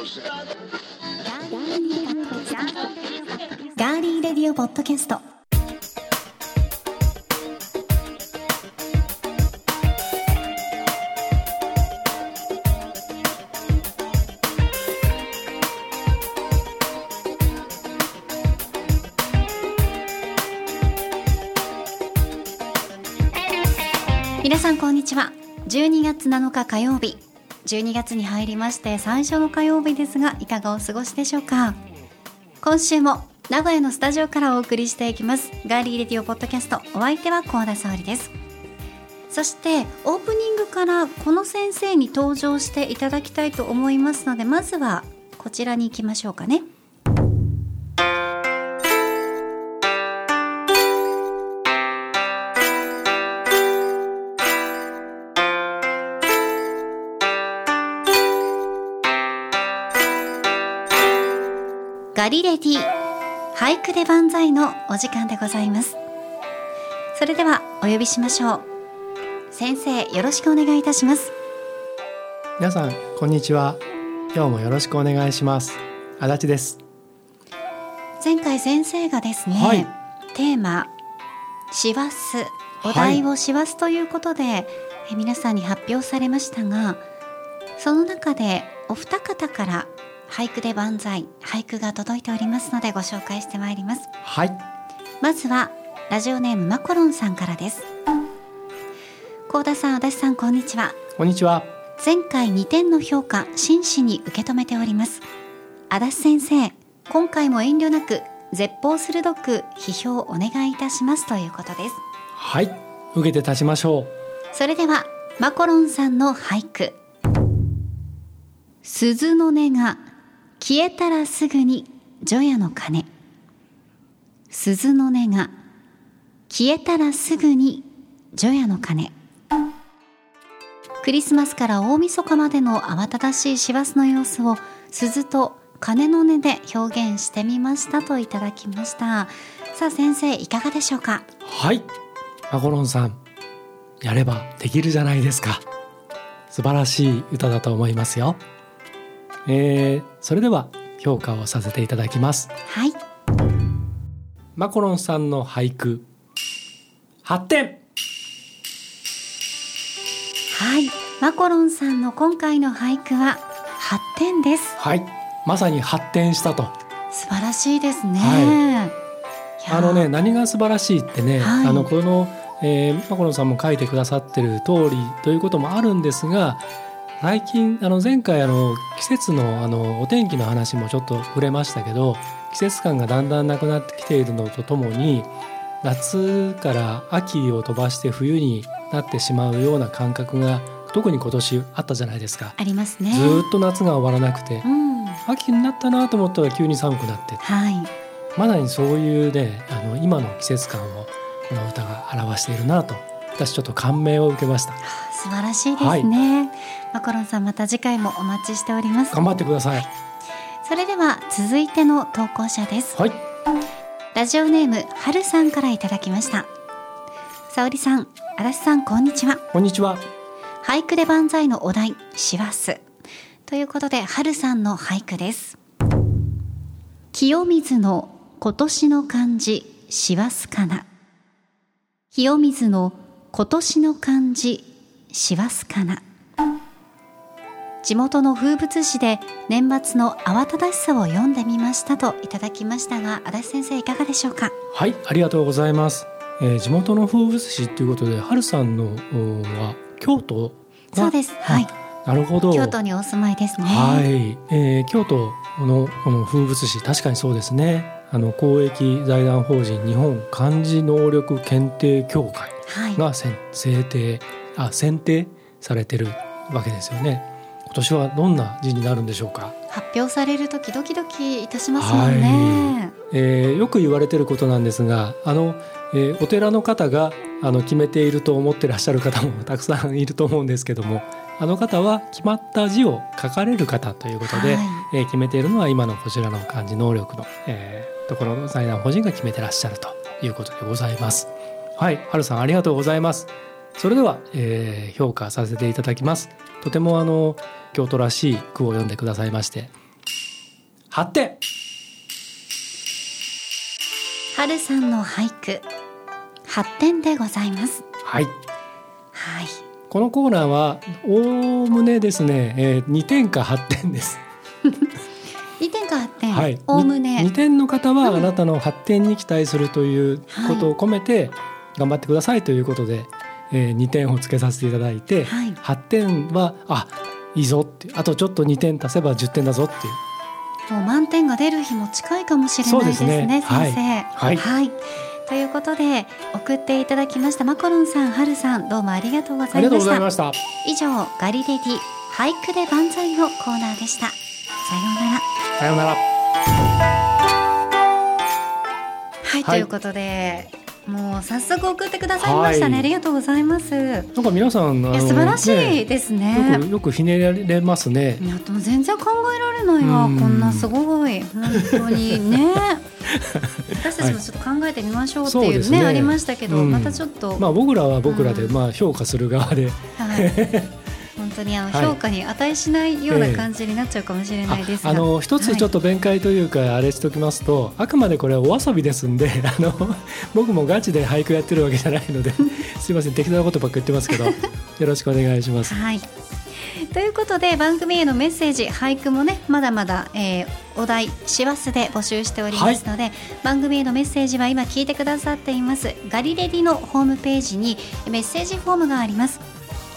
ガーリーレディオポッドキャスト。皆さんこんにちは。12月7日火曜日。12月に入りまして最初の火曜日ですがいかがお過ごしでしょうか？今週も名古屋のスタジオからお送りしていきます。ガーリーレディオポッドキャストお相手は高田沙織です。そしてオープニングからこの先生に登場していただきたいと思いますのでまずはこちらに行きましょうかね。ガリレディ。俳句で万歳のお時間でございます。それではお呼びしましょう。先生よろしくお願いいたします。皆さんこんにちは。今日もよろしくお願いします。足立です。前回先生がですね、はい。テーマ師走お題を師走ということで、え皆さんに発表されましたがその中でお二方から俳句で万歳俳句が届いておりますのでご紹介してまいります。はい。まずはラジオネームマコロンさんからです。高田さん足立さんこんにちは。こんにちは。前回2点の評価真摯に受け止めております。足立先生今回も遠慮なく絶望鋭く批評お願いいたします。ということです。はい。受けて立ちましょう。それではマコロンさんの俳句。鈴の音が消えたらすぐに除夜の鐘。鈴の音が消えたらすぐに除夜の鐘。クリスマスから大晦日までの慌ただしい師走の様子を鈴と鐘の音で表現してみましたといただきました。さあ先生いかがでしょうか？はい。マコロンさんやればできるじゃないですか。素晴らしい歌だと思いますよ。えー、それでは評価をさせていただきます。はい。マコロンさんの俳句。8点はい、マコロンさんの今回の俳句は8点です。はい。まさに発展したと。素晴らしいですね。はい。やあのね何が素晴らしいってね、はい。あのこの、えー、マコロンさんも書いてくださってる通りということもあるんですが最近あの前回あの季節のあのお天気の話もちょっと触れましたけど季節感がだんだんなくなってきているのとともに夏から秋を飛ばして冬になってしまうような感覚が特に今年あったじゃないですか。ありますね。ずーっと夏が終わらなくてうん、秋になったなと思ったら急に寒くなってはい、まさにそういうねあの今の季節感をこの歌が表しているなと私ちょっと感銘を受けました素晴らしいですね。マコロンさんまた次回もお待ちしております。頑張ってくださいそれでは続いての投稿者です。はいラジオネームはるさんからいただきました。沙織さん、足立さんこんにちは。こんにちは俳句で万歳のお題師走ということで春さんの俳句です清水の今年の漢字師走かな清水の今年の漢字師走かな。地元の風物詩で年末の慌ただしさを読んでみましたといただきましたが足立先生いかがでしょうか？はいありがとうございます、えー地元の風物詩ということで春さんのおは京都がそうですはい。あなるほど。京都にお住まいですね。はい、えー京都のこの風物詩確かにそうですね。あの公益財団法人日本漢字能力検定協会。はいが選制定あ選定されてるわけですよね。今年はどんな字になるんでしょうか、発表される時ドキドキいたしますもんね、えーよく言われてることなんですがあの、えーお寺の方があの決めていると思ってらっしゃる方もたくさんいると思うんですけどもあの方は決まった字を書かれる方ということで、はい。えー決めているのは今のこちらの漢字能力の、えーところの財団法人が決めてらっしゃるということでございます。はい、はるさんありがとうございます。それでは、えー評価させていただきます。とてもあの京都らしい句を読んでくださいまして、発展春さんの俳句。発展でございます。はい。はい。このコーナーはおおむねですね、えー、2点か8点です。2点か8点、はい。おおむね。2点の方はうんあなたの発展に期待するということを込めて頑張ってくださいということで、えー、2点をつけさせていただいて、はい。8点はあいいぞってあとちょっと2点足せば10点だぞっていう。もう満点が出る日も近いかもしれないですねね。先生。はい。はい。ということで送っていただきましたマコロンさん、はるさんどうもありがとうございました。以上ガリレディ俳句で万歳のコーナーでした。さようなら。さようなら。はい、はい。ということでもう早速送ってくださいましたね、はい。ありがとうございます。いなんか皆さん素晴らしいねですね。よくよくひねられますね。いやでも全然考えられないわ。うん。こんなすごい。本当にね。私たちもちょっと考えてみましょうっていうね,、そうですね。ありましたけど、うん。またちょっと、まあ僕らは僕らでうん。まあ評価する側で、はい、本当にあのはい。評価に値しないような感じになっちゃうかもしれないですが、ああの一つちょっと弁解というかあれしておきますと、あくまでこれはお遊びですんで あの僕もガチで俳句やってるわけじゃないので すいません適当なことばっか言ってますけど よろしくお願いします。はい。ということで番組へのメッセージ俳句もねまだまだ、えーお題師走で募集しておりますので、番組へのメッセージは今聞いてくださっていますガリレディのホームページにメッセージフォームがあります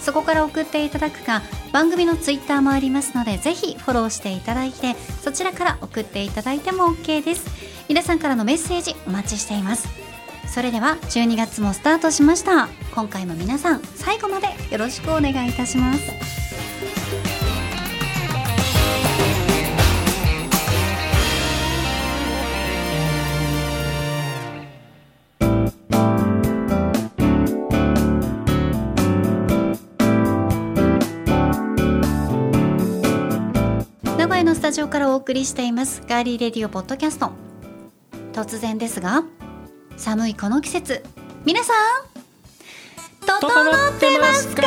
そこから送っていただくか番組のツイッターもありますのでぜひフォローしていただいてそちらから送っていただいても OK です。皆さんからのメッセージお待ちしています。それでは12月もスタートしました。今回も皆さん最後までよろしくお願いいたします。タジオからお送りしています。ガーリーレディオポッドキャスト。突然ですが寒いこの季節。皆さん整ってますか？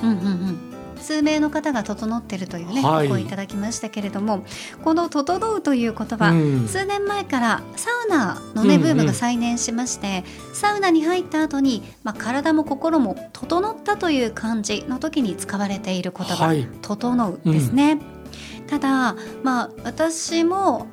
うんうんうん数名の方が整ってるというね、はい。お声いただきましたけれどもこの「整う」という言葉、うん。数年前からサウナのねうんうん。ブームが再燃しまして、サウナに入った後に、まあ、体も心も整ったという感じの時に使われている言葉「はい。整う」ですね。ただまあ私も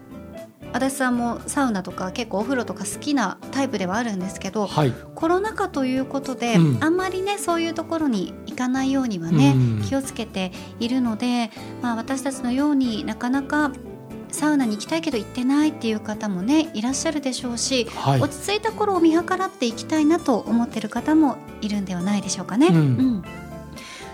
足立さんもサウナとか結構お風呂とか好きなタイプではあるんですけどはい、コロナ禍ということで、うん。あんまりねそういうところに行かないようにはね、うん気をつけているので、まあ、私たちのようになかなかサウナに行きたいけど行ってないっていう方もねいらっしゃるでしょうし、はい。落ち着いた頃を見計らっていきたいなと思ってる方もいるんではないでしょうかね。うん。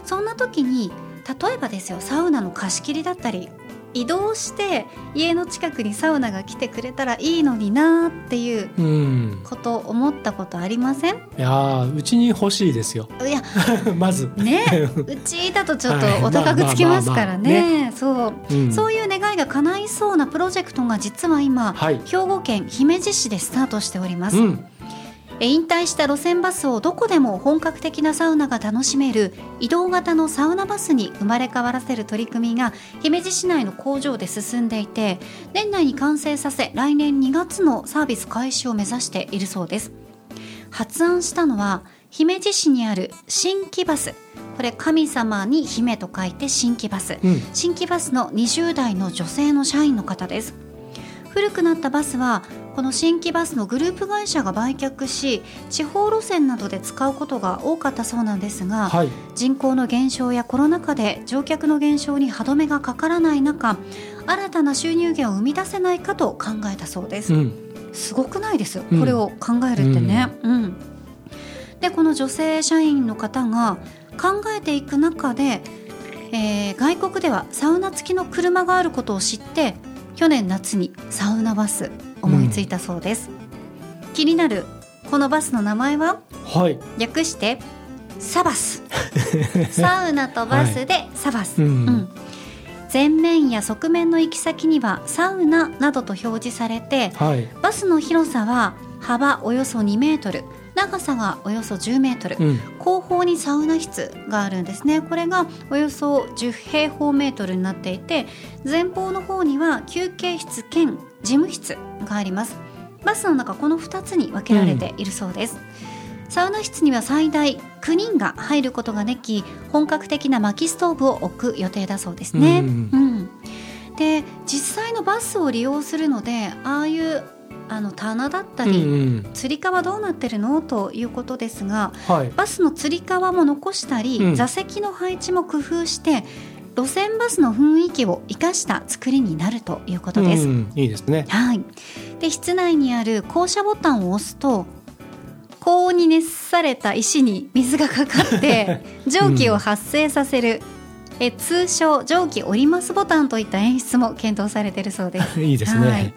そんな時に例えばですよサウナの貸し切りだったり移動して家の近くにサウナが来てくれたらいいのになっていううん、こと思ったことありません？いやーうちに欲しいですよ。いや まず、ね うちだとちょっとはい。お高くつきますからね。そう。うん、そういう願いが叶いそうなプロジェクトが実は今はい、兵庫県姫路市でスタートしております、うん、え引退した路線バスをどこでも本格的なサウナが楽しめる移動型のサウナバスに生まれ変わらせる取り組みが姫路市内の工場で進んでいて年内に完成させ来年2月のサービス開始を目指しているそうです。発案したのは姫路市にある新規バス。これ神様に姫と書いて新規バス。うん、新規バスの20代の女性の社員の方です。古くなったバスはこの新規バスのグループ会社が売却し地方路線などで使うことが多かったそうなんですが、はい、人口の減少やコロナ禍で乗客の減少に歯止めがかからない中新たな収入源を生み出せないかと考えたそうです。う、ん、すごくないです、うん。これを考えるってね。うん。でこの女性社員の方が考えていく中で、えー外国ではサウナ付きの車があることを知って去年夏にサウナバス思いついたそうです、気になるこのバスの名前は？はい、略してサバス。サウナとバスでサバス、うん。うん。前面や側面の行き先にはサウナなどと表示されてはい、バスの広さは幅およそ2メートル長さがおよそ10メートル、うん。後方にサウナ室があるんですね。これがおよそ10平方メートルになっていて前方の方には休憩室兼事務室があります。バスの中この2つに分けられているそうです、サウナ室には最大9人が入ることができ本格的な薪ストーブを置く予定だそうですね、うんうんで実際のバスを利用するのでああいうあの棚だったうんり、うん。つり革どうなってるの？ということですがはい。バスのつり革も残したり、うん。座席の配置も工夫して路線バスの雰囲気を生かした作りになるということです。うんいいですねはい、で室内にある降車ボタンを押すと高温に熱された石に水がかかって 蒸気を発生させる、え通称蒸気折りますボタンといった演出も検討されているそうです。いいですね、はい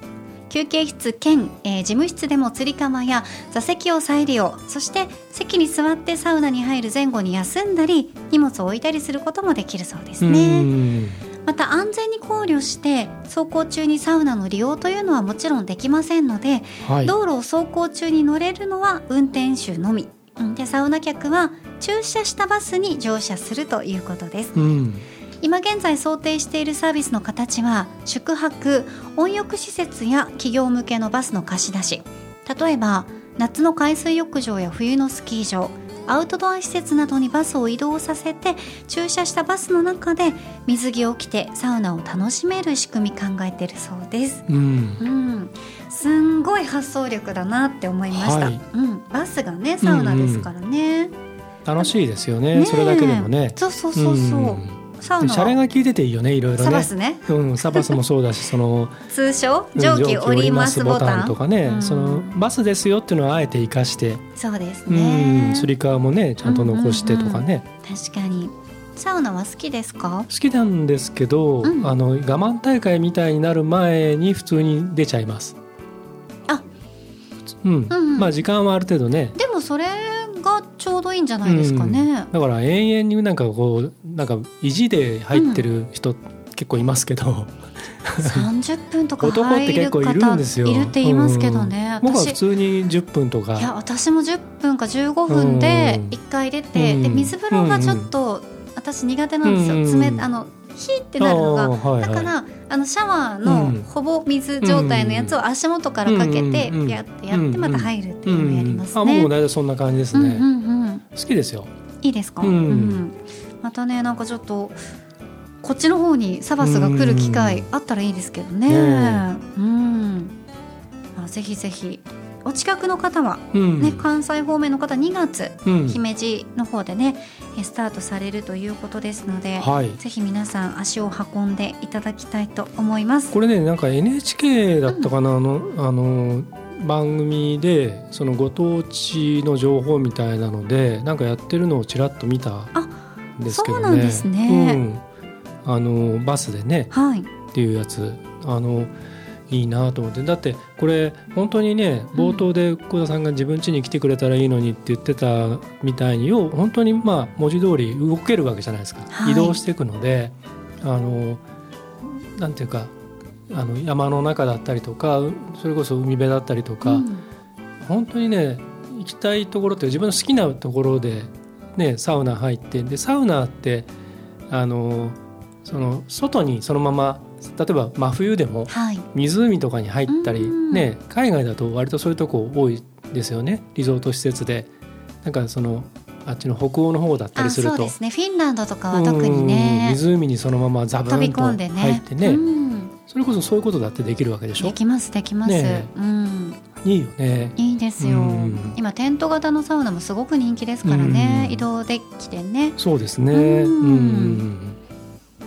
休憩室兼、えー事務室でもつり革や座席を再利用そして席に座ってサウナに入る前後に休んだり荷物を置いたりすることもできるそうですうねん。また安全に考慮して走行中にサウナの利用というのはもちろんできませんので、はい。道路を走行中に乗れるのは運転手のみ。うんでサウナ客は駐車したバスに乗車するということです。うん今現在想定しているサービスの形は宿泊温浴施設や企業向けのバスの貸し出し。例えば夏の海水浴場や冬のスキー場アウトドア施設などにバスを移動させて駐車したバスの中で水着を着てサウナを楽しめる仕組み考えてるそうです。うん。うん、すんごい発想力だなって思いました。はい。うん、バスがねサウナですからね。楽しいですよね。それだけでもね。そうそうそうそう。んサウナでシャレはが効いてていいよねいろいろね。サバスね。うん、サバスもそうだしその通称うん蒸気折りますボタンとかね、うん。そのバスですよっていうのはあえて生かして、そうですうねん、つり革もねちゃんと残してとかね、確かに。サウナは好きですか？好きなんですけど、うん。あの我慢大会みたいになる前に普通に出ちゃいます。あ、うん、うん。まあ時間はある程度ね。でもそれがちょうどいいんじゃないですかね、だから永遠になんかこうなんか意地で入ってる人、結構いますけど。30分とか男って入る方いるって言いますけどね、うん。僕は普私通に10分とか。いや私も10分か15分でうん。1回出て、うん。で水風呂がちょっと私苦手なんですよ、うん。冷あのヒーってなるのが、はいはい。だからあのシャワーのうん。ほぼ水状態のやつを足元からかけてうんやってやってまた入るってういうのをやりますん、あ僕ね。も大体そんな感じですね、うんうんうん、好きですよ。いいですか、うん。またねなんかちょっとこっちの方にサバスが来る機会あったらいいですけどね。ねうん、あぜひぜひ。お近くの方は、うん、ね関西方面の方2月うん。姫路の方でねえスタートされるということですので、はい。ぜひ皆さん足を運んでいただきたいと思います。これねなんか NHK だったかな、あのあの番組でそのご当地の情報みたいなのでなんかやってるのをちらっと見たんですけどね。そうなんですね。うん、あのバスでね。はい、っていうやつ。あのいいなと思って。だってこれ本当にね冒頭で小田さんが自分家に来てくれたらいいのにって言ってたみたいによう本当にまあ文字通り動けるわけじゃないですか、はい。移動していくのであのなんていうかあの山の中だったりとかうそれこそ海辺だったりとか、うん。本当にね行きたいところって自分の好きなところで、ね、サウナ入ってでサウナってあのその外にそのまま例えば真冬でもはい、湖とかに入ったり、うん。ね、海外だと割とそういうとこ多いですよね。リゾート施設で。なんかそのあっちの北欧の方だったりあすると。そうですね。フィンランドとかは特にうん。ね湖にそのままザブ飛びンと込んでね。入ってね。うん、それこそそういうことだってできるわけでしょ？できますできます、ねうん、いいよね。いいですよ、うん。今テント型のサウナもすごく人気ですからね、うん。移動できてね。そうですね。うん。うん。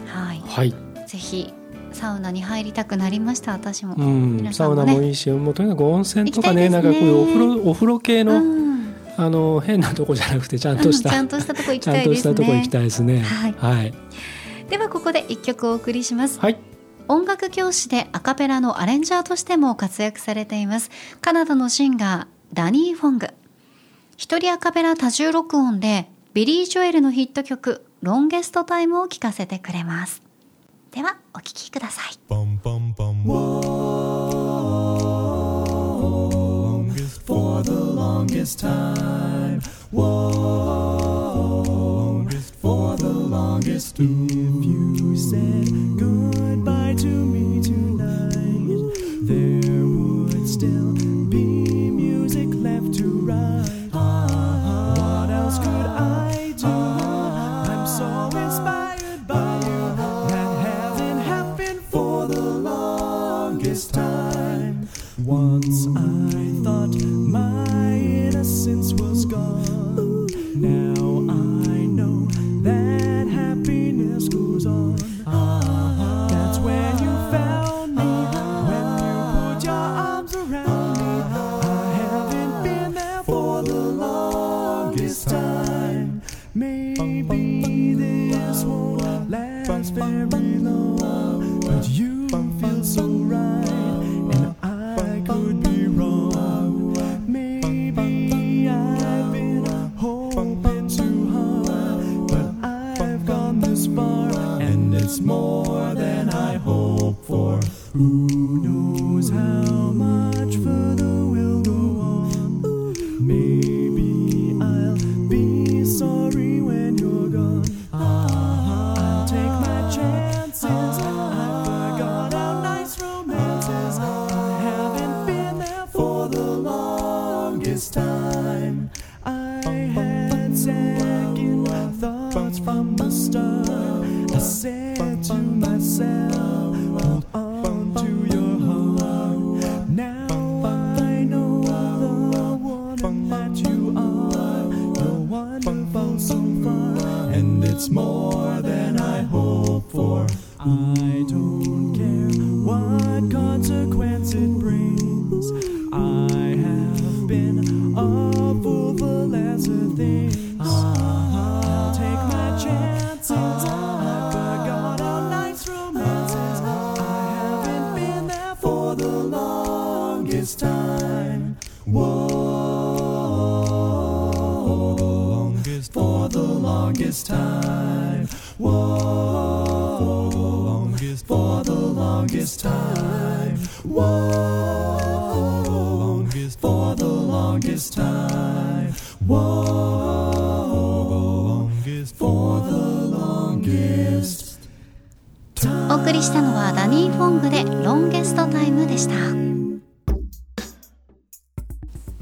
はい。はい。ぜひサウナに入りたくなりました私も、うん、もね。ナもいいし、もうとにかく温泉とかね、ね。ないんかこういうお風呂お風呂系の、うん。あの変なとこじゃなくてちゃんとした、ちゃんとしたとこ行きたいですね。はい。はい。ではここで一曲お送りします。はい。音楽教師でアカペラのアレンジャーとしても活躍されています。カナダのシンガーダニー・フォング。一人アカペラ多重録音でビリー・ジョエルのヒット曲「ロンゲストタイム」を聴かせてくれますではお聴きください Bum bum bum. Longest for the longest longest time. Whoa, for the longest. If you said goodbye to me tonight, there would still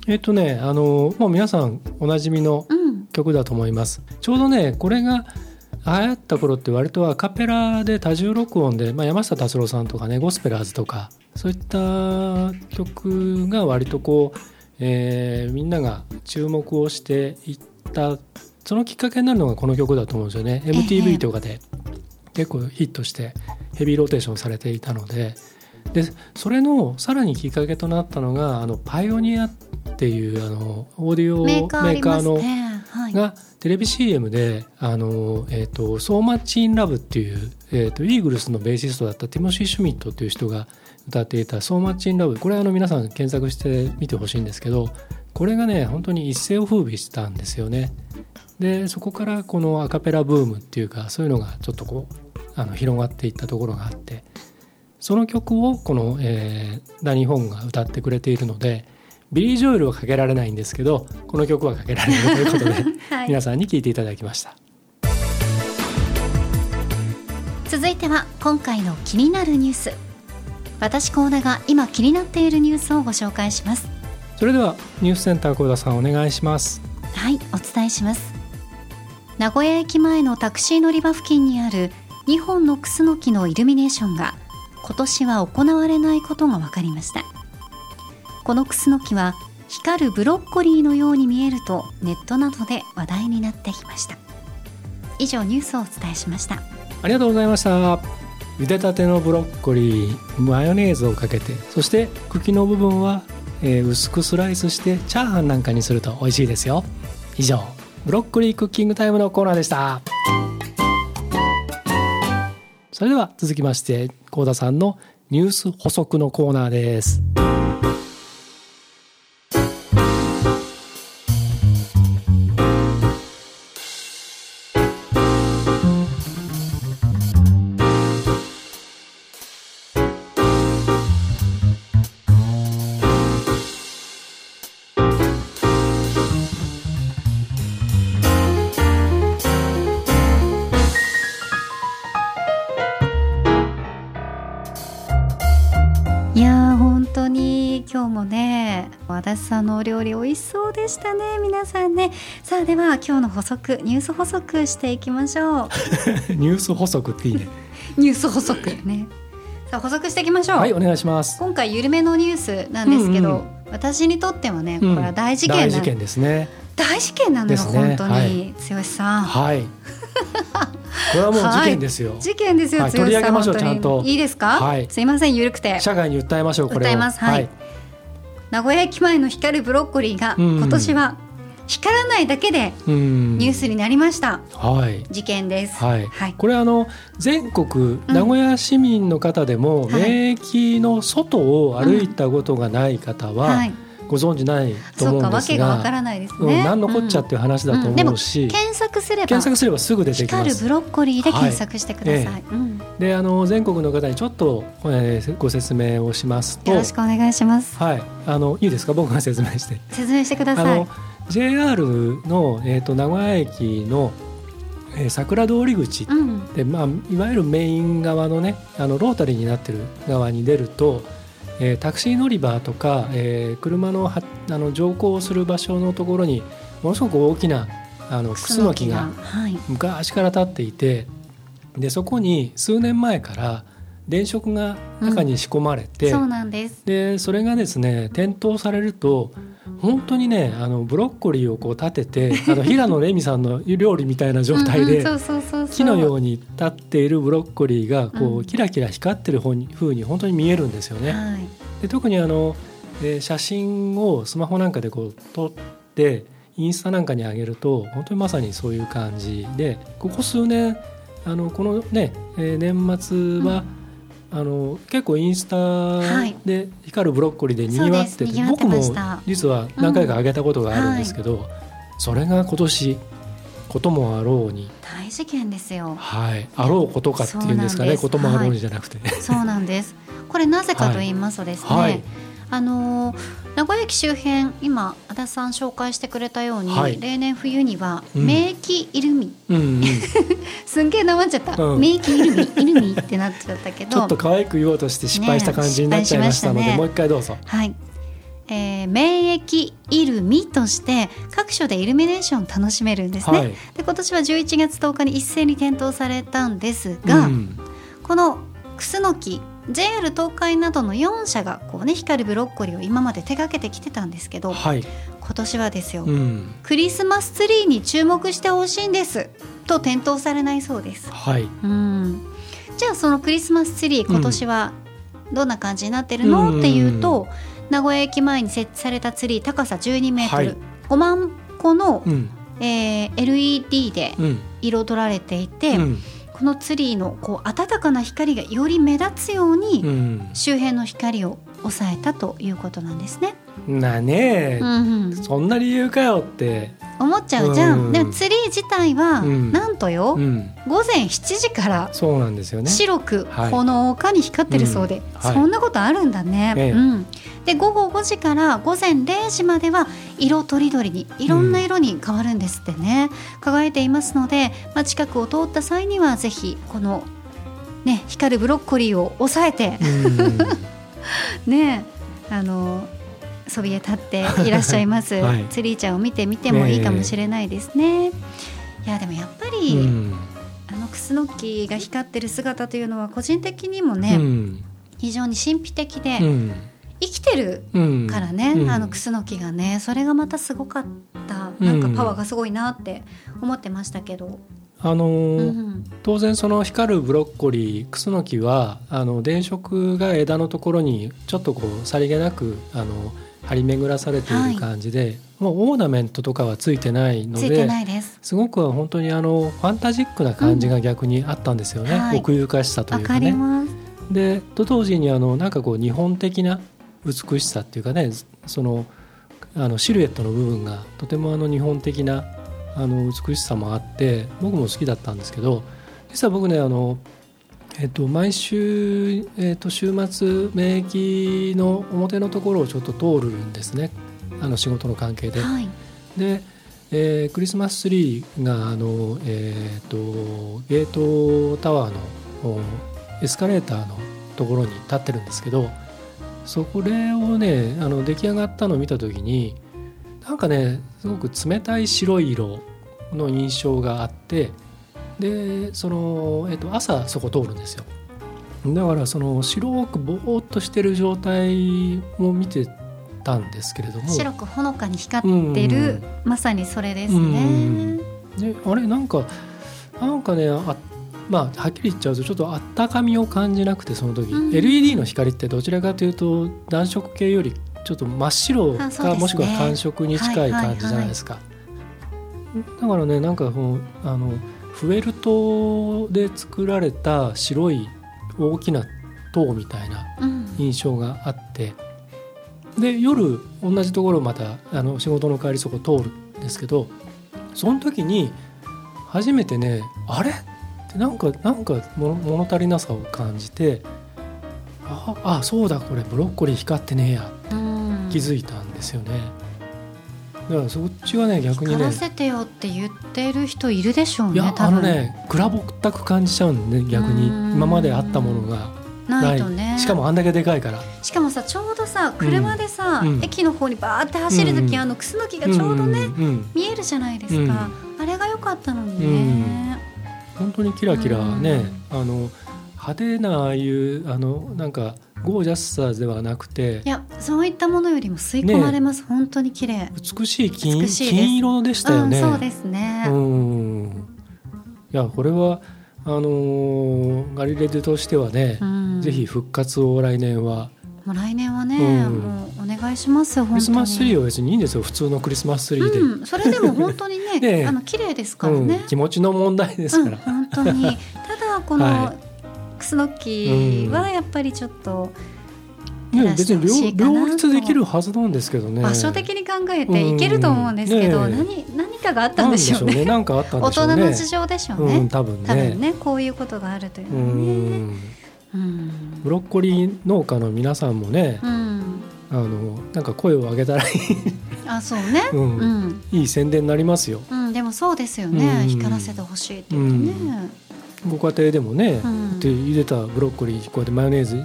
えっとねあのもう皆さんおなじみのうん。曲だと思います。ちょうどねこれが流行った頃って割とアカペラで多重録音で、まあ、山下達郎さんとかねゴスペラーズとかそういった曲が割とこう、えーみんなが注目をしていったそのきっかけになるのがこの曲だと思うんですよね。え MTV とかで結構ヒットしてヘビーローテーションされていたので。でそれのさらにきっかけとなったのがあのパイオニアっていうあのオーディオメーカーのね。はい。がテレビ CM で「あのえー、と So Much in Love」っていう、えー、とイーグルスのベーシストだったティモシー・シュミットっていう人が歌っていた「So Much in Love」これはあの皆さん検索してみてほしいんですけどこれがね本当に一世を風靡したんですよね。でそこからこのアカペラブームっていうかそういうのがちょっとこうあの広がっていったところがあってその曲をこの、えーダニー・ホンが歌ってくれているのでビリー・ジョエルはかけられないんですけどこの曲はかけられるということで はい。皆さんに聴いていただきました。続いては今回の気になるニュース。私高田が今気になっているニュースをご紹介します。それではニュースセンター小田さんお願いします。はいお伝えします。名古屋駅前のタクシー乗り場付近にある2本のクスノキのイルミネーションが今年は行われないことが分かりましたこのクスノキは光るブロッコリーのように見えるとネットなどで話題になってきました。以上ニュースをお伝えしました。ありがとうございました。茹でたてのブロッコリーマヨネーズをかけてそして茎の部分は、えー薄くスライスしてチャーハンなんかにすると美味しいですよ。以上ブロッコリークッキングタイムのコーナーでした。それでは続きまして幸田さんのニュース補足のコーナーです。今日の補足ニュース補足していきましょう。ニュース補足っていいね。ニュース補足ね。さあ補足していきましょう、はいお願いします。今回緩めのニュースなんですけど、うんうん。私にとってはねこうん。れは大事件な、大事件ですね。大事件なのよ、ですね。本当に、はい。剛さん。はい。これはもう事件ですよ、事件ですよ、はい。剛さん取り上げましょうちゃんと。いいですか、はい。すいません緩くて。社会に訴えましょうこれを訴えます。はい。名古屋駅前の光るブロッコリーがうん。今年は光らないだけでうん。ニュースになりました、はい。事件です。はい、はい。これあの全国名古屋市民の方でも、はい。免疫の外を歩いたことがない方は、はい。ご存知ないとそうかわ思うんですが、けがわからないですうんね、何のこっちゃっていう話だと思うし、検索すれば検索すればすぐ出てきます。光るブ。ロッコリーで検索してください、はいうん。であの全国の方にちょっと、えーご説明をしますと。よろしくお願いします。はい。あのいいですか？僕が説明して。説明してくだあさい。の JR の、えー、と名古屋駅の、えー桜通り口うん。で、まあ、いわゆるメイン側のねあのロータリーになってる側に出ると、えータクシー乗り場とか、えー車のはあの乗降する場所のところにものすごく大きなあのクスノキがはい。昔から立っていてでそこに数年前から電飾が中に仕込まれて、そうなんです。でそれがですね点灯されると本当にねあのブロッコリーをこう立ててあの平野レミさんの料理みたいな状態で木のように立っているブロッコリーがこううん。キラキラ光ってる方に風に本当に見えるんですよね。はい。で特にあの、えー写真をスマホなんかでこう撮ってインスタなんかに上げると本当にまさにそういう感じでここ数年あのこのね、えー年末は、あの結構インスタはい。で光るブロッコリーでにぎわってて、そうです。賑わって僕も実は何回か上げたことがあるんですけど、それが今年こともあろうに、大事件ですよ。はい、あろうことかっていうんですかね。こともあろうにじゃなくて、そうなんです。これなぜかと言いますとですね、はい。あのー名古屋駅周辺今足立さん紹介してくれたように、はい。例年冬にはうん。免疫イルミ、うんうん、すんげえなまっちゃった、うん。イルミイルミってなっちゃったけど。ちょっと可愛く言おうとして失敗した感じになっちゃいましたので、しましたね。もう一回どうぞ。はい、えー免疫イルミとして各所でイルミネーション楽しめるんですね、はい。で今年は11月10日に一斉に点灯されたんですが、うん。このクスノキ JR 東海などの4社がこう、ね、光るブロッコリーを今まで手掛けてきてたんですけどはい、今年はですよ、うん、クリスマスツリーに注目してほしいんですと点灯されないそうです。はい、うん。じゃあそのクリスマスツリー今年はどんな感じになってるの、うんっていうと名古屋駅前に設置されたツリー高さ12メートル、はい。5万個の、うん、えー LED でうん、彩られていて、うん、このツリーのこう暖かな光がより目立つように、うん、周辺の光を抑えたということなんですね。なねう、んうん、そんな理由かよって、思っちゃうじゃん。うん。でもツリー自体は、うん。なんとよ、うん、午前7時からそうなんですよね。白くはい。ほのかに光ってるそうで、うん。はい。そんなことあるんだね。ええ。うん、で午後5時から午前0時までは色とりどりにいろんな色に変わるんですってね、輝いていますので、まあ、近くを通った際にはぜひこの、ね、光るブロッコリーを押さえて、うん、ねあのそびえ立っていらっしゃいます、はい。ツリーちゃんを見てみてもいいかもしれないですね。いやでもやっぱり、うん、あのクスノキが光ってる姿というのは個人的にもうね、ん、非常に神秘的で、うん、生きてるうん、からね、うん。あのクスノキがねそれがまたすごかったなんかパワーがすごいなって思ってましたけど、あのうーん。当然その光るブロッコリークスノキはあの電飾が枝のところにちょっとこうさりげなくあの張り巡らされている感じで、もうオーナメントとかはついてないのでないです。すごく本当にあのファンタジックな感じが逆にあったんですよね、うんはい奥ゆかしさというかね。ます。でと同時にあのなんかこう日本的な美しさっていうかねそのあのシルエットの部分がとてもあの日本的なあの美しさもあって僕も好きだったんですけど実は僕ねあの、えっと、毎週、えっと、週末免疫の表のところをちょっと通るんですねあの仕事の関係で。はい。で、えークリスマスツリーがあの、えー、とゲートタワーのおエスカレーターのところに立ってるんですけどそこれをねあの出来上がったのを見た時になんかねすごく冷たい白い色の印象があってでその、えっと、朝そこ通るんですよ。だからその白くぼーっとしてる状態も見てたんですけれども。白くほのかに光ってる、うんまさにそれですうねん。であれなんかなんかねあまあはっきり言っちゃうとちょっとあったかみを感じなくてその時、うん。LED の光ってどちらかというと暖色系よりちょっと真っ白か、ね。もしくは寒色に近い感じじゃないですか、だからねなんかこうあのフェルトで作られた白い大きな塔みたいなうん。印象があって。で夜同じところをまたあの仕事の帰りそこ通るんですけどその時に初めてねあれ？ってなんかなんか物物足りなさを感じてああそうだこれブロッコリー光ってねえやうん。気づいたんですよねだからそっちはね逆にねせてよって言ってる人いるでしょうねいやあのねくらぼったく感じちゃうんでね逆に。うん。今まであったものがない。とね。しかもあんだけでかいから。しかもさちょうどさ車でさ、うん。駅の方にバーって走る時、うんあのクスノキがちょうどね、うん見えるじゃないですか、あれが良かったのにね、本当にキラキラね、うん。あの派手なああいうあのなんかゴージャスさではなくていやそういったものよりも吸い込まれます、本当に綺麗。美しい金金色でしたよね。うん、そうですね、うん。いやこれはあのーガリレデとしてはね、うん。ぜひ復活を来年は。もう来年はね、うん。もうお願いしますよクリスマスツリーは別にいいんですよ。普通のクリスマスツリーで、うん、それでも本当にね ねえ。あの綺麗ですからね、うん気持ちの問題ですから、うん、本当に。ただこの、はクスノキはやっぱりちょっとね別に両両立できるはずなんですけどね。場所的に考えていけると思うんですけど、うん。ね何何かがあったんでしょうね。ね。大人の事情でしょうね、うん多分ね。多分ねこういうことがあるといううのはね。ん。うん。ブロッコリー農家の皆さんもね、うん。あのなんか声を上げたらいい。あそうね。ううん。ん、いい宣伝になりますよ。うんでもそうですよね、うん。光らせてほしいって言ってね、ご家庭でもね、うんで茹でたブロッコリーこうやってマヨネーズ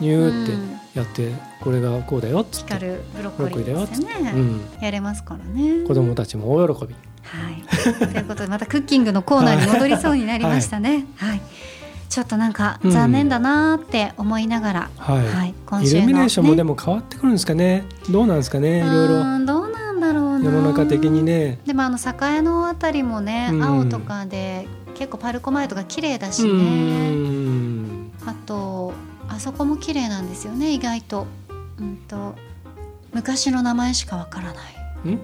ニューってうんやって、これがこうだよっつって、光るブロッコリーブロッコリーですね、だようん、やれますからね子供たちも大喜び。はい、ということでまたクッキングのコーナーに戻りそうになりましたね。はい、ちょっとなんかうん残念だなーって思いながら、はい。はい、今イ週の、ね、ルミネーションもでも変わってくるんですかね。どうなんですかね。いろいろどうなんだろうな。世の中的に。ね。でもあの栄のあたりもね、うん青とかで結構パルコ前とか綺麗だしうね。ん。あとあそこも綺麗なんですよね意外と。うんと昔の名前しかわからない。ん？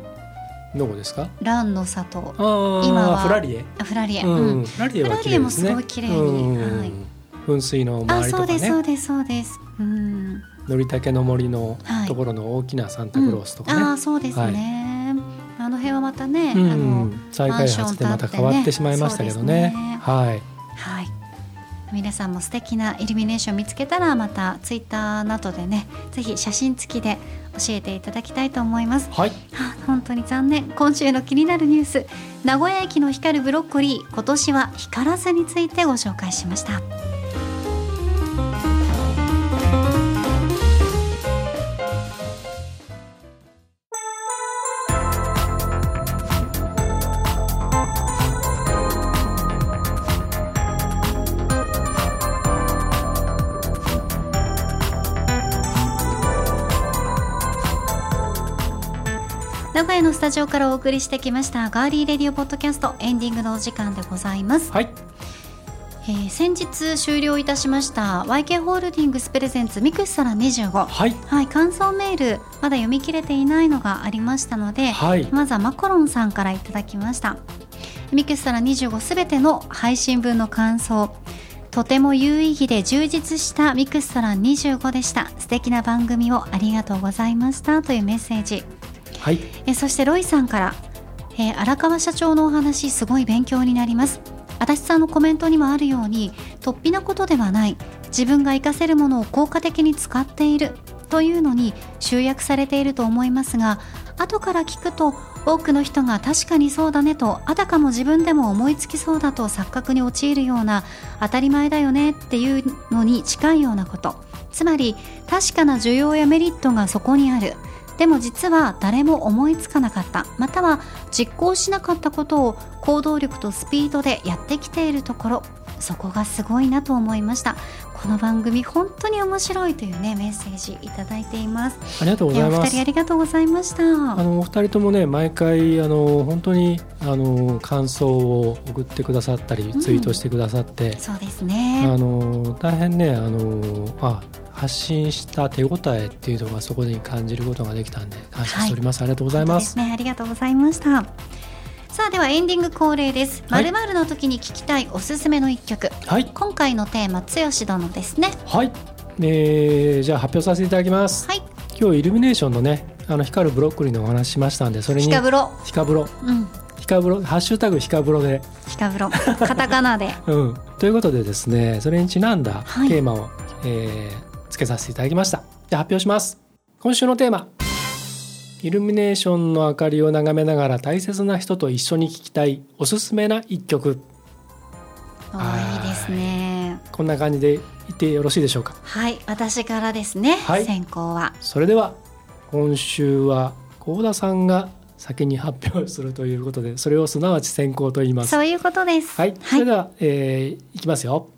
どこですか？ランの里ああ、今はフラリエ。あフラリエ。ううんん。フラリエね。フラリエもすごい綺麗にうんはい噴水のあ周りとかそうですそうね。ですそうです。うん。のりたけの森のはいところの大きなサンタクロースとかね。ああそうですね、あの辺はまたね、うあのん、再開発でまた変わってしまいましたけどね。ね。はい。はい。皆さんも素敵なイルミネーション見つけたらまたツイッターなどでねぜひ写真付きで教えていただきたいと思います。はい。あ本当に残念。今週の気になるニュース。名古屋駅の光るブロッコリー今年は光らずについてご紹介しましたタジオからお送りしてきましたガーリーレディオポッドキャストエンディングのお時間でございますはい。えー先日終了いたしました YK ホールディングスプレゼンツミクシサラ25はい。はい感想メールまだ読み切れていないのがありましたので、はい。まずはマコロンさんからいただきましたミクシサラ25すべての配信分の感想とても有意義で充実したミクシサラ25でした素敵な番組をありがとうございましたというメッセージはい。えそしてロイさんから、えー荒川社長のお話すごい勉強になります。足立さんのコメントにもあるように突飛なことではない。自分が活かせるものを効果的に使っている。というのに集約されていると思いますが後から聞くと多くの人が確かにそうだねとあたかも自分でも思いつきそうだと錯覚に陥るような当たり前だよねっていうのに近いようなこと。つまり確かな需要やメリットがそこにある。でも実は誰も思いつかなかった。または実行しなかったことを行動力とスピードでやってきているところ。そこがすごいなと思いました。この番組本当に面白いというねメッセージいただいています。ありがとうございえおます二人ありがとうございました。あのお二人ともね毎回あの本当にあの感想を送ってくださったりん。ツイートしてくださって、そうですあねの大変ねあのあ発信した手応えっていうのがそこに感じることができたんで感謝しております、ありがとうございますね。ありがとうございましたさあではエンディング恒例です。はい。〇〇の時に聞きたいおすすめの一曲。はい。今回のテーマ剛殿ですね。はい、えーじゃあ発表させていただきます。はい。今日イルミネーションのねあの光るブロッコリーのお話しましたんでそれにヒカブロ。ヒカブロ。うん。ヒカブロ。ハッシュタグヒカブロで。ヒカブロ。カタカナで。うん、ということでですねそれにちなんだはい。テーマを、えーつけさせていただきました。じゃあ発表します。今週のテーマイルミネーションの明かりを眺めながら大切な人と一緒に聴きたいおすすめな一曲。おはい。ーいいですね。こんな感じで言ってよろしいでしょうか？はい私からですね、はい。先行は。それでは今週は幸田さんが先に発表するということでそれをすなわち先行と言います。そういうことです。はい、それでは、えーいきますよ。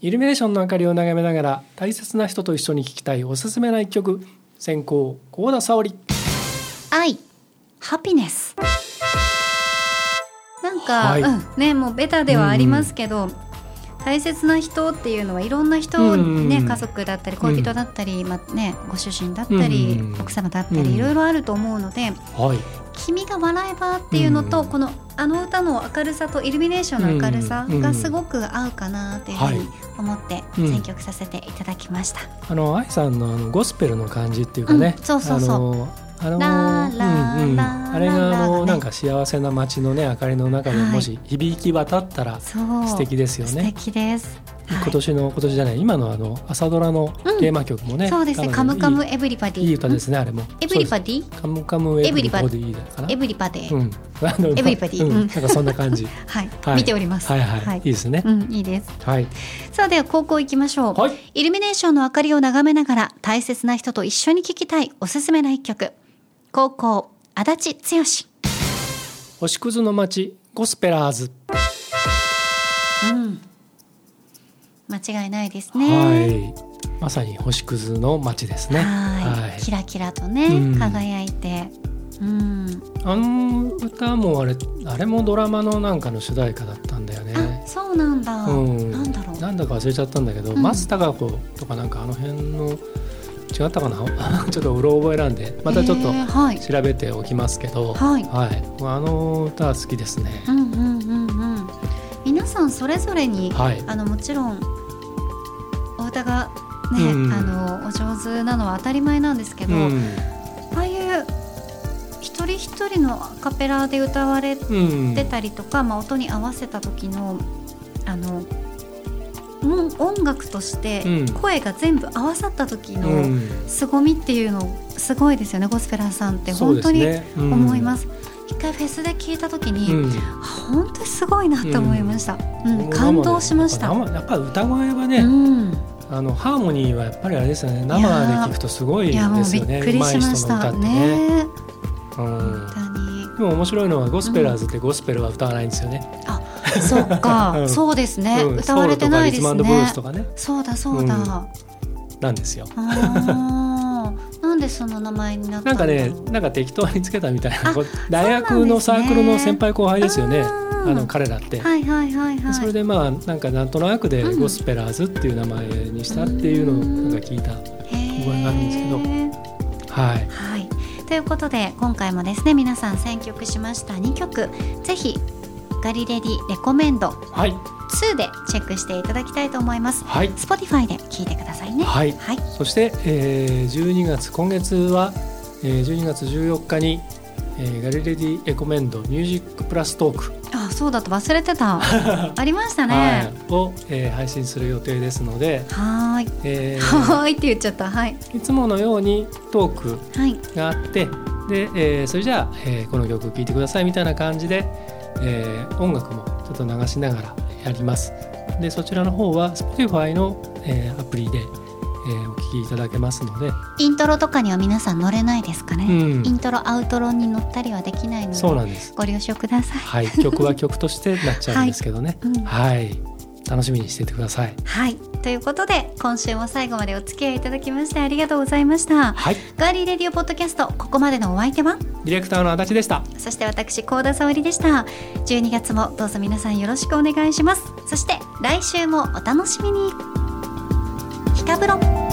イルミネーションの明かりを眺めながら大切な人と一緒に聴きたいおすすめな一曲。先行幸田沙織愛ハピネスなんか、はい。うん。ねもうベタではありますけど、大切な人っていうのはいろんな人にね、うん家族だったり恋人だったり、まあね、ご主人だったり、うん奥様だったり、うん。いろいろあると思うのではい「君が笑えば」っていうのと、うん。このあの歌の明るさとイルミネーションの明るさうんがすごく合うかなっていうふうにはい。思ってうん。選曲させていただきました。あの愛さんのあのゴスペルの感じっていうかね、うん。そうそうそうあのうんうんあれがあのなんか幸せな街のね明かりの中ではいもし響き渡ったら素敵ですよ素ね。敵です。はい今年の今年じゃない今のあの朝ドラのテーマ曲もね、そうですね。カムカムいエブリバディ。いいい歌ですねあれも。エブリバデディカムカムエブリバディかな。エブリバディ。うん、エブリバディなんかそんな感じ。はい、はい見ております。はいはい、い、いですね。うん、いいです。はい。さあでは高校行きましょう。はいイルミネーションの明かりを眺めながら大切な人と一緒に聴きたいおすすめな一曲。高校足立剛。星屑の街ゴスペラーズ。うん。間違いないですね。はい。まさに星屑の街ですね。はいキラキラとね、うん輝いて。うん。あの歌もあれあれもドラマのなんかの主題歌だったんだよあね。、そうなんだ。うん。なんだろう。なんだか忘れちゃったんだけど、うん松たか子とかなんかあの辺の違ったかな？ちょっとうろ覚えなんでまたちょっと。調べておきますけど。はいはい。あの歌は好きですねう。んうんうんうん。皆さんそれぞれに、はい。あのもちろんお歌がね、うんあのお上手なのは当たり前なんですけど、うん。ああいう一人一人のアカペラで歌われうん。てたりとか、まあ音に合わせた時のあのもう音楽としてうん声が全部合わさった時うのん。凄みっていうのすごいですよねゴスペラーさんって本当に思います。一回フェスで聞いた時に、うん。本当にすごいなって思いました。うん、感動しました。やっぱ歌声はね、うん、あのハーモニーはやっぱりあれですよね。生で聞くとすごいでいやもうびっすよね。くりしましたね。ね。うん本。当に。でも面白いのはゴスペラーズってゴスペルは歌わないんですよね。あ、そっか、うんそうですね、うん歌われてないですね。かねそうだそうだ。うんあなんですよ。なんでその名前になったなんんかね、なんか適当につけたみたいな。大学のサークルの先輩後輩ですよね。うんあの彼らって。はいはいはいはい。それでまあなんかなんとなくでうんゴスペラーズっていう名前にしたっていうのをなんか聞いた。覚えがあるんですけどはい。はい。ということで今回もですね皆さん選曲しました2曲ぜひガリレディレコメンドはい。2でチェックしていただきたいと思います。はい。Spotify で聞いてくださいね。はい。はい。そして、えー、12月今月は、えー、12月14日に、えー、ガリレディエコメンドミュージックプラストーク、あ、そうだと忘れてた。ありましたはね。い、を、えー、配信する予定ですので、はーい。えはーいって言っちゃった。はい。ーいつものようにトークはい。があってで、えー、それじゃあ、えー、この曲聴いてくださいみたいな感じで、えー、音楽もちょっと流しながらやります。でそちらの方は Spotify の、えー、アプリで、えーお聞きいただけますので、イントロとかには皆さん乗れないですかね、うん。イントロアウトロに乗ったりはできないのでそうなんです。ご了承ください。はい、曲は曲としてなっちゃうんですけどね。はい。うん。はい、楽しみにしていてください。はい。ということで今週も最後までお付き合いいただきましてありがとうございました。はい、ガーリーレディオポッドキャストここまでのお相手は？ディレクターの足立でした。そして私高田沙織でした。12月もどうぞ皆さんよろしくお願いします。そして来週もお楽しみに。ヒカブロ